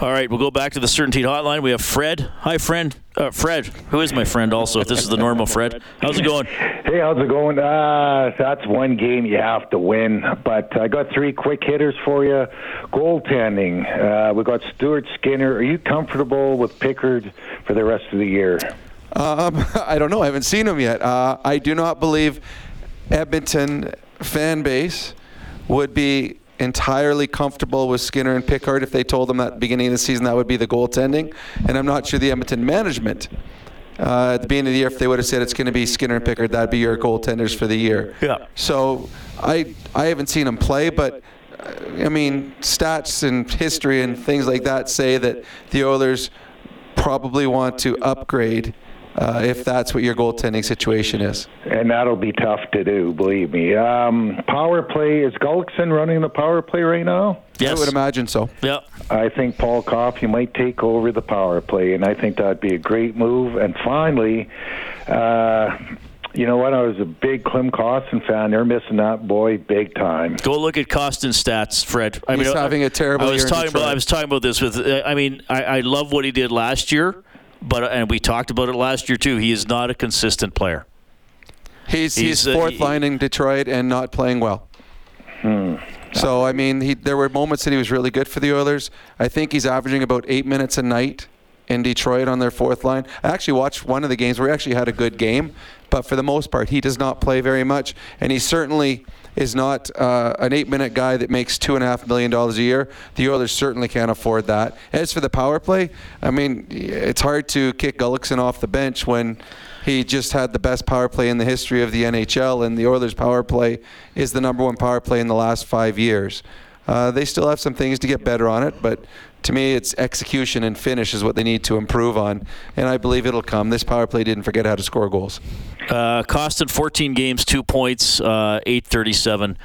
All right, we'll go back to the Certainty Hotline. We have Fred. Hi, friend. Uh, Fred, who is my friend also, if this is the normal Fred. How's it going? Hey, how's it going? Uh, that's one game you have to win. But I got three quick hitters for you. Goaltending. Uh, we got Stuart Skinner. Are you comfortable with Pickard for the rest of the year? Um, I don't know. I haven't seen him yet. Uh, I do not believe Edmonton fan base would be entirely comfortable with Skinner and Pickard if they told them at the beginning of the season that would be the goaltending. And I'm not sure the Edmonton management. Uh, at the beginning of the year, if they would have said it's going to be Skinner and Pickard, that'd be your goaltenders for the year. Yeah. So I I haven't seen him play, but uh, I mean stats and history and things like that say that the Oilers probably want to upgrade uh, if that's what your goaltending situation is. And that'll be tough to do, believe me. Um, power play. Is Gulutzan running the power play right now? Yes. I would imagine so. Yeah. I think Paul Coffey might take over the power play, and I think that'd be a great move. And finally, uh, you know what? I was a big Klim Kostin fan. They're missing that boy big time. Go look at Kostin's stats, Fred. I He's mean, having a terrible I was year in talking about. I was talking about this with. uh, I mean, I, I love what he did last year, but and we talked about it last year too. He is not a consistent player. He's He's, he's, uh, fourth he- line in Detroit and not playing well. Hmm. So I mean, he, there were moments that he was really good for the Oilers. I think he's averaging about eight minutes a night in Detroit on their fourth line. I actually watched one of the games where he actually had a good game, but for the most part, he does not play very much, and he certainly is not uh, an eight-minute guy that makes two and a half million dollars a year. The Oilers certainly can't afford that. As for the power play, I mean, it's hard to kick Gulutzan off the bench when he just had the best power play in the history of the NHL, and the Oilers' power play is the number one power play in the last five years. Uh, they still have some things to get better on it, but to me, it's execution and finish is what they need to improve on, and I believe it'll come. This power play didn't forget how to score goals. Uh, Kostin, 14 games, two points, uh, 837.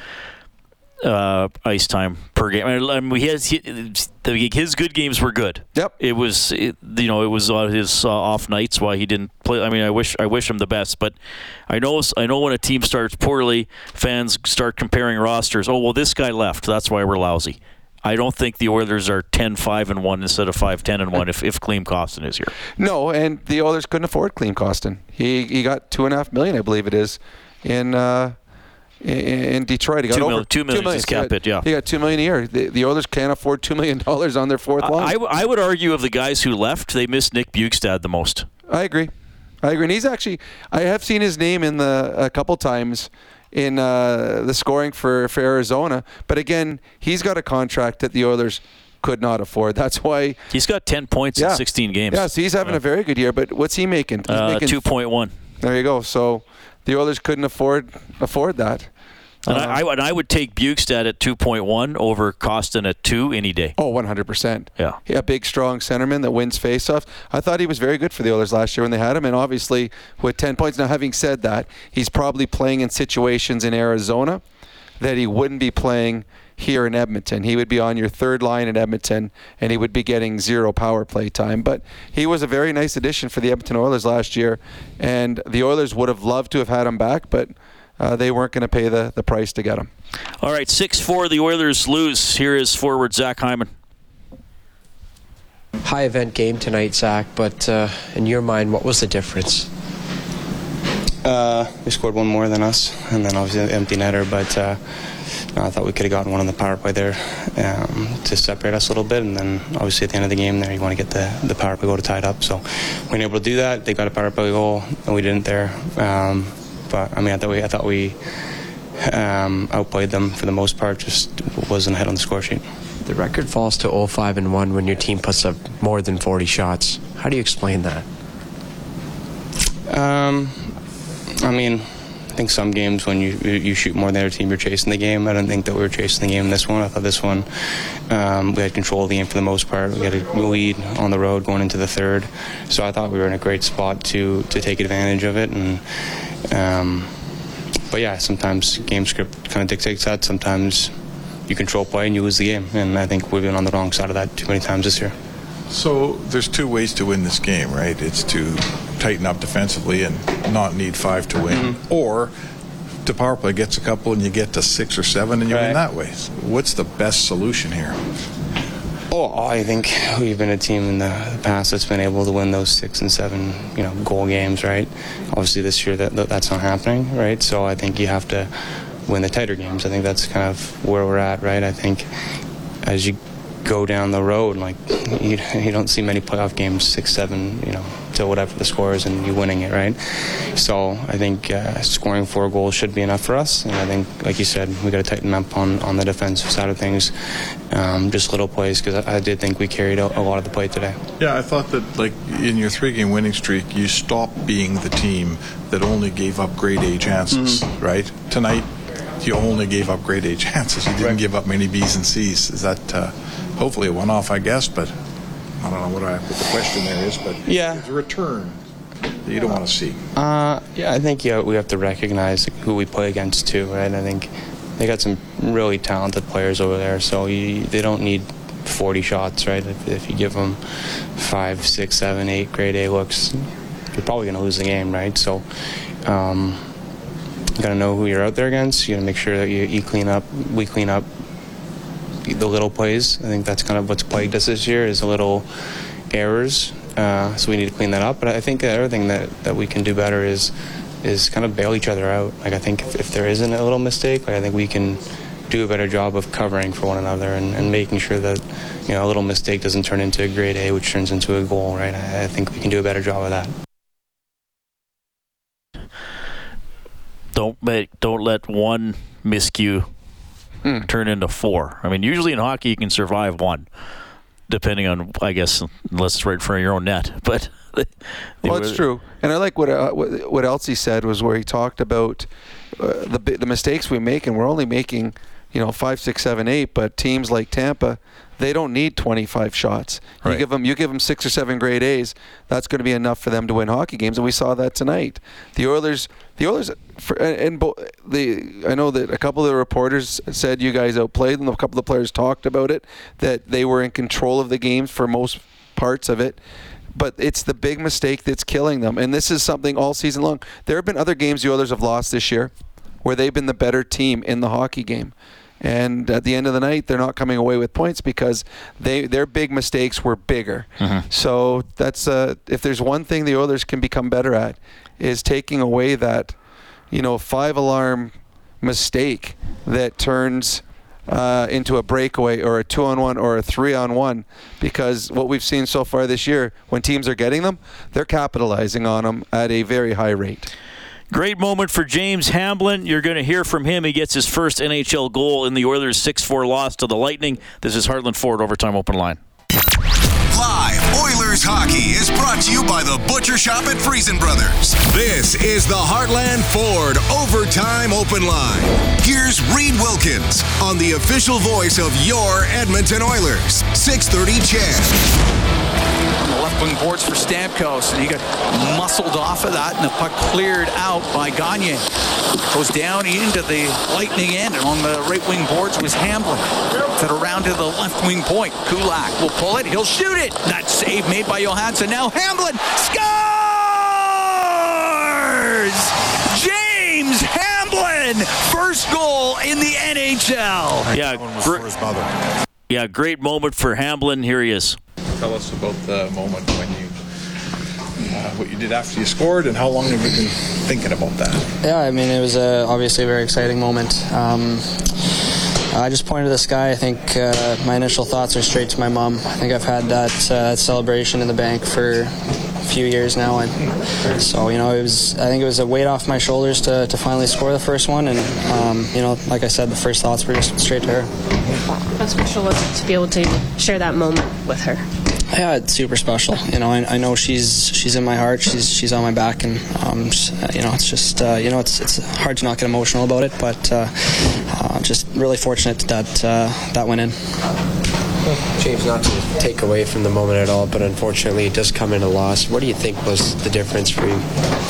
uh, ice time per game. I mean, he, his good games were good. Yep. It was it, you know it was on his uh, off nights why he didn't play. I mean, I wish I wish him the best, but I know I know when a team starts poorly, fans start comparing rosters. Oh well, this guy left. That's why we're lousy. I don't think the Oilers are 10-5 and one instead of 5-10 and one if if Klim Kostin is here. No, and the Oilers couldn't afford Kostin. He he got two and a half million, I believe it is, in. Uh, in Detroit. He got two, over million, two million. Two million. cap got, Yeah, he got two million a year. The, the Oilers can't afford two million dollars on their fourth line. I, I, I would argue of the guys who left, they missed Nick Bjugstad the most. I agree. I agree. And he's actually, I have seen his name in the a couple times in uh, the scoring for, for Arizona. But again, he's got a contract that the Oilers could not afford. That's why he's got 10 points yeah. in 16 games. Yeah, so he's having a very good year. But what's he making? He's uh, making 2.1. There you go. So the Oilers couldn't afford afford that. And I, I, and I would take Bjugstad at 2.1 over Kostin at 2 any day. Oh, 100%. Yeah. Yeah, big, strong centerman that wins faceoffs. I thought he was very good for the Oilers last year when they had him, and obviously with 10 points. Now, having said that, he's probably playing in situations in Arizona that he wouldn't be playing here in Edmonton. He would be on your third line in Edmonton, and he would be getting zero power play time. But he was a very nice addition for the Edmonton Oilers last year, and the Oilers would have loved to have had him back, but – uh, they weren't going to pay the, the price to get him. All right, 6 4, the Oilers lose. Here is forward Zach Hyman. High event game tonight, Zach, but uh, in your mind, what was the difference? Uh, we scored one more than us, and then obviously empty netter, but uh, no, I thought we could have gotten one on the power play there um, to separate us a little bit, and then obviously at the end of the game there, you want to get the, the power play goal to tie it up. So we were able to do that. They got a power play goal, and we didn't there. Um, but I mean, I thought we, I thought we um, outplayed them for the most part. Just wasn't ahead on the score sheet. The record falls to 0-5 and 1 when your team puts up more than 40 shots. How do you explain that? Um, I mean, I think some games when you you shoot more than other team, you're chasing the game. I don't think that we were chasing the game in this one. I thought this one um, we had control of the game for the most part. We had a lead on the road going into the third, so I thought we were in a great spot to to take advantage of it and um, but yeah, sometimes game script kind of dictates that. Sometimes you control play and you lose the game, and I think we've been on the wrong side of that too many times this year. So there's two ways to win this game, right? It's to tighten up defensively and not need five to win, mm-hmm. or to power play gets a couple and you get to six or seven and you right. win that way. What's the best solution here? Oh, I think we've been a team in the past that's been able to win those six and seven, you know, goal games, right? Obviously, this year that that's not happening, right? So I think you have to win the tighter games. I think that's kind of where we're at, right? I think as you go down the road, like you, you don't see many playoff games six, seven, you know, to whatever the score is, and you winning it, right? So I think uh, scoring four goals should be enough for us, and I think, like you said, we got to tighten up on, on the defensive side of things, um, just little plays because I, I, did think we carried a, a, lot of the play today. Yeah, I thought that like in your three-game winning streak, you stopped being the team that only gave up grade A chances, mm-hmm. right? Tonight, you only gave up grade A chances. You didn't right. give up many B's and C's. Is that uh, hopefully a one-off, I guess, but I don't know what, I, what the question there is, but yeah, it's a return that you don't want to see. Uh, yeah, I think yeah, we have to recognize who we play against too, right? I think they got some really talented players over there, so you, they don't need 40 shots, right? If, if, you give them five, six, seven, eight grade A looks, you're probably going to lose the game, right? So. Um, you got to know who you're out there against. You got to make sure that you, you clean up, we clean up the little plays. I think that's kind of what's plagued us this year is a little errors. Uh, so we need to clean that up. But I think the other thing that, that we can do better is is kind of bail each other out. Like I think if, if there isn't a little mistake, like I think we can do a better job of covering for one another and, and making sure that you know a little mistake doesn't turn into a grade A, which turns into a goal. Right? I, I think we can do a better job of that. Don't make, don't let one miscue mm. turn into four. I mean, usually in hockey you can survive one, depending on I guess unless it's right in front of your own net. But well, it's true, and I like what uh, what, what Elsie said was where he talked about uh, the the mistakes we make, and we're only making you know five, six, seven, eight. But teams like Tampa, they don't need 25 shots. You Right. give them you give them six or seven grade A's. That's going to be enough for them to win hockey games, and we saw that tonight. The Oilers, the Oilers, for, and, bo- the I know that a couple of the reporters said you guys outplayed them. A couple of the players talked about it that they were in control of the games for most parts of it. But it's the big mistake that's killing them, and this is something all season long. There have been other games the Oilers have lost this year, where they've been the better team in the hockey game. And at the end of the night, they're not coming away with points because they their big mistakes were bigger. So that's uh, if there's one thing the Oilers can become better at is taking away that, you know, five alarm mistake that turns uh, into a breakaway or a two on one or a three on one because what we've seen so far this year, when teams are getting them, they're capitalizing on them at a very high rate. Great moment for James Hamblin. You're going to hear from him. He gets his first NHL goal in the Oilers' 6 4 loss to the Lightning. This is Heartland Ford Overtime Open Line. Live Oilers hockey is brought to you by the Butcher Shop at Freson Brothers. This is the Heartland Ford Overtime Open Line. Here's Reid Wilkins on the official voice of your Edmonton Oilers. 630 CHED. On the left wing boards for Stamkos, and he got muscled off of that, and the puck cleared out by Gagner. Goes down into the lightning end, and on the right wing boards was Hamblin. Set around to the left wing point. Kulak will pull it, he'll shoot it. That save made by Johansson. Now Hamblin scores! James Hamblin, first goal in the NHL. Yeah, for his mother. yeah, great moment for Hamblin. Here he is. Tell us about the moment when you, uh, what you did after you scored, and how long have you been thinking about that? Yeah, I mean, it was uh, obviously a very exciting moment. Um, I just pointed to the sky. I think uh, my initial thoughts are straight to my mom. I think I've had that, uh, that celebration in the bank for a few years now, and so you know, it was. I think it was a weight off my shoulders to, to finally score the first one, and um, you know, like I said, the first thoughts were just straight to her. How special was it to be able to share that moment with her? Yeah, it's super special. You know, I, I know she's she's in my heart. She's she's on my back, and um, uh, you know, it's just uh, you know, it's it's hard to not get emotional about it. But uh, uh, just really fortunate that uh, that went in. James, not to take away from the moment at all, but unfortunately it does come in a loss. What do you think was the difference for you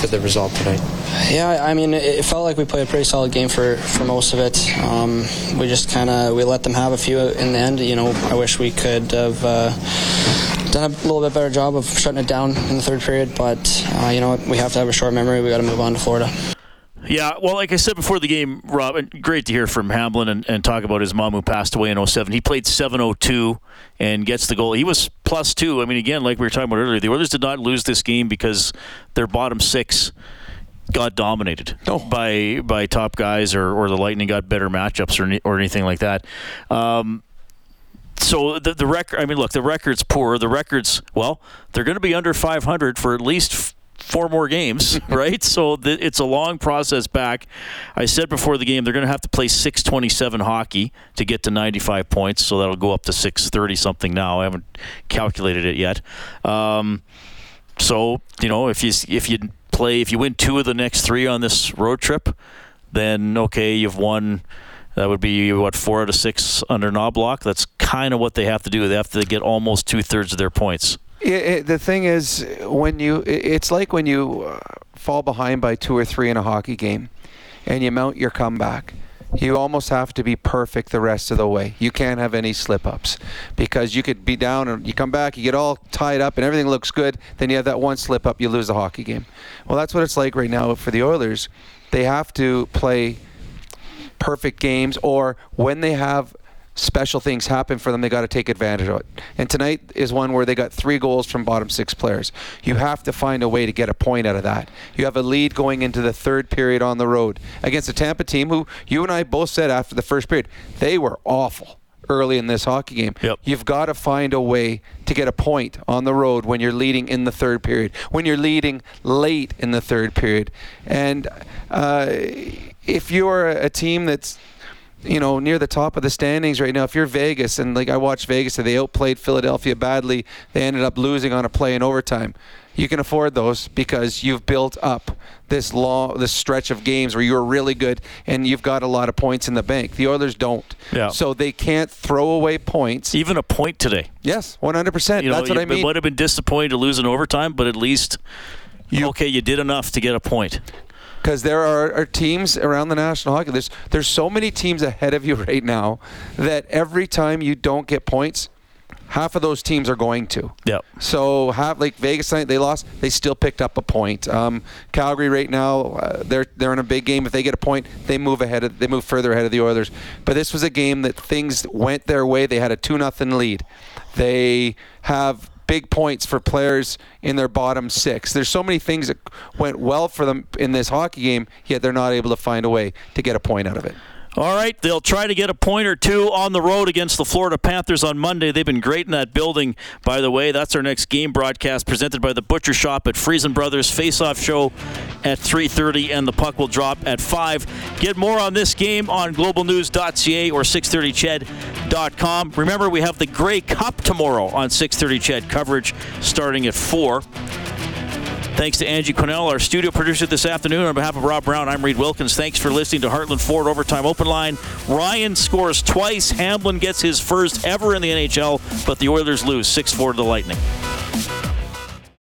for the result tonight? Yeah, I mean, it felt like we played a pretty solid game for, for most of it. Um, we just kind of we let them have a few in the end. You know, I wish we could have uh, done a little bit better job of shutting it down in the third period. But uh, you know, we have to have a short memory. We got to move on to Florida. Yeah, well, like I said before the game, Rob, great to hear from Hamblin and, and talk about his mom who passed away in 07. He played 702 and gets the goal. He was plus two. I mean, again, like we were talking about earlier, the Oilers did not lose this game because their bottom six got dominated by by top guys or, or the Lightning got better matchups or, or anything like that. Um, so the the record. I mean, look, the record's poor. The record's well, they're going to be under 500 for at least four more games, right? So th- it's a long process back. I said before the game they're going to have to play 627 hockey to get to 95 points. So that'll go up to 630 something now. I haven't calculated it yet. Um, so you know, if you if you play if you win two of the next three on this road trip, then okay, you've won. That would be what four out of six under Knoblauch. That's kind of what they have to do. They have to get almost two thirds of their points. It, it, the thing is, when you, it- it's like when you uh, fall behind by two or three in a hockey game, and you mount your comeback. You almost have to be perfect the rest of the way. You can't have any slip ups because you could be down and you come back, you get all tied up, and everything looks good. Then you have that one slip up, you lose the hockey game. Well, that's what it's like right now for the Oilers. They have to play perfect games, or when they have special things happen for them, they got to take advantage of it. And tonight is one where they got three goals from bottom six players. You have to find a way to get a point out of that. You have a lead going into the third period on the road against a Tampa team who you and I both said after the first period they were awful early in this hockey game. You've got to find a way to get a point on the road when you're leading in the third period, when you're leading late in the third period. And uh, if you're a team that's you know, near the top of the standings right now. If you're Vegas and like I watched Vegas, and they outplayed Philadelphia badly. They ended up losing on a play in overtime. You can afford those because you've built up this long, this stretch of games where you're really good and you've got a lot of points in the bank. The Oilers don't. Yeah. So they can't throw away points. Even a point today. Yes, 100%. You know, That's what you- I mean. It would have been disappointing to lose in overtime, but at least, okay, you did enough to get a point. Because there are, are teams around the National Hockey. There's there's so many teams ahead of you right now that every time you don't get points, half of those teams are going to. Yep. So half like Vegas tonight, they lost. They still picked up a point. Um, Calgary right now, uh, they're they're in a big game. If they get a point, they move ahead. Of, they move further ahead of the Oilers. But this was a game that things went their way. They had a two nothing lead. They have big points for players in their bottom six. There's so many things that went well for them in this hockey game, yet they're not able to find a way to get a point out of it. All right, they'll try to get a point or two on the road against the Florida Panthers on Monday. They've been great in that building, by the way. That's our next game broadcast presented by the Butcher Shop at Freson Brothers Face-Off Show at 3:30, and the puck will drop at 5. Get more on this game on globalnews.ca or 630ched.com. Remember, we have the Grey Cup tomorrow on 630 Ched coverage starting at 4. Thanks to Angie Cornell, our studio producer this afternoon. On behalf of Rob Brown, I'm Reid Wilkins. Thanks for listening to Heartland Ford Overtime Open Line. Ryan scores twice. Hamblin gets his first ever in the NHL, but the Oilers lose 6 4 to the Lightning.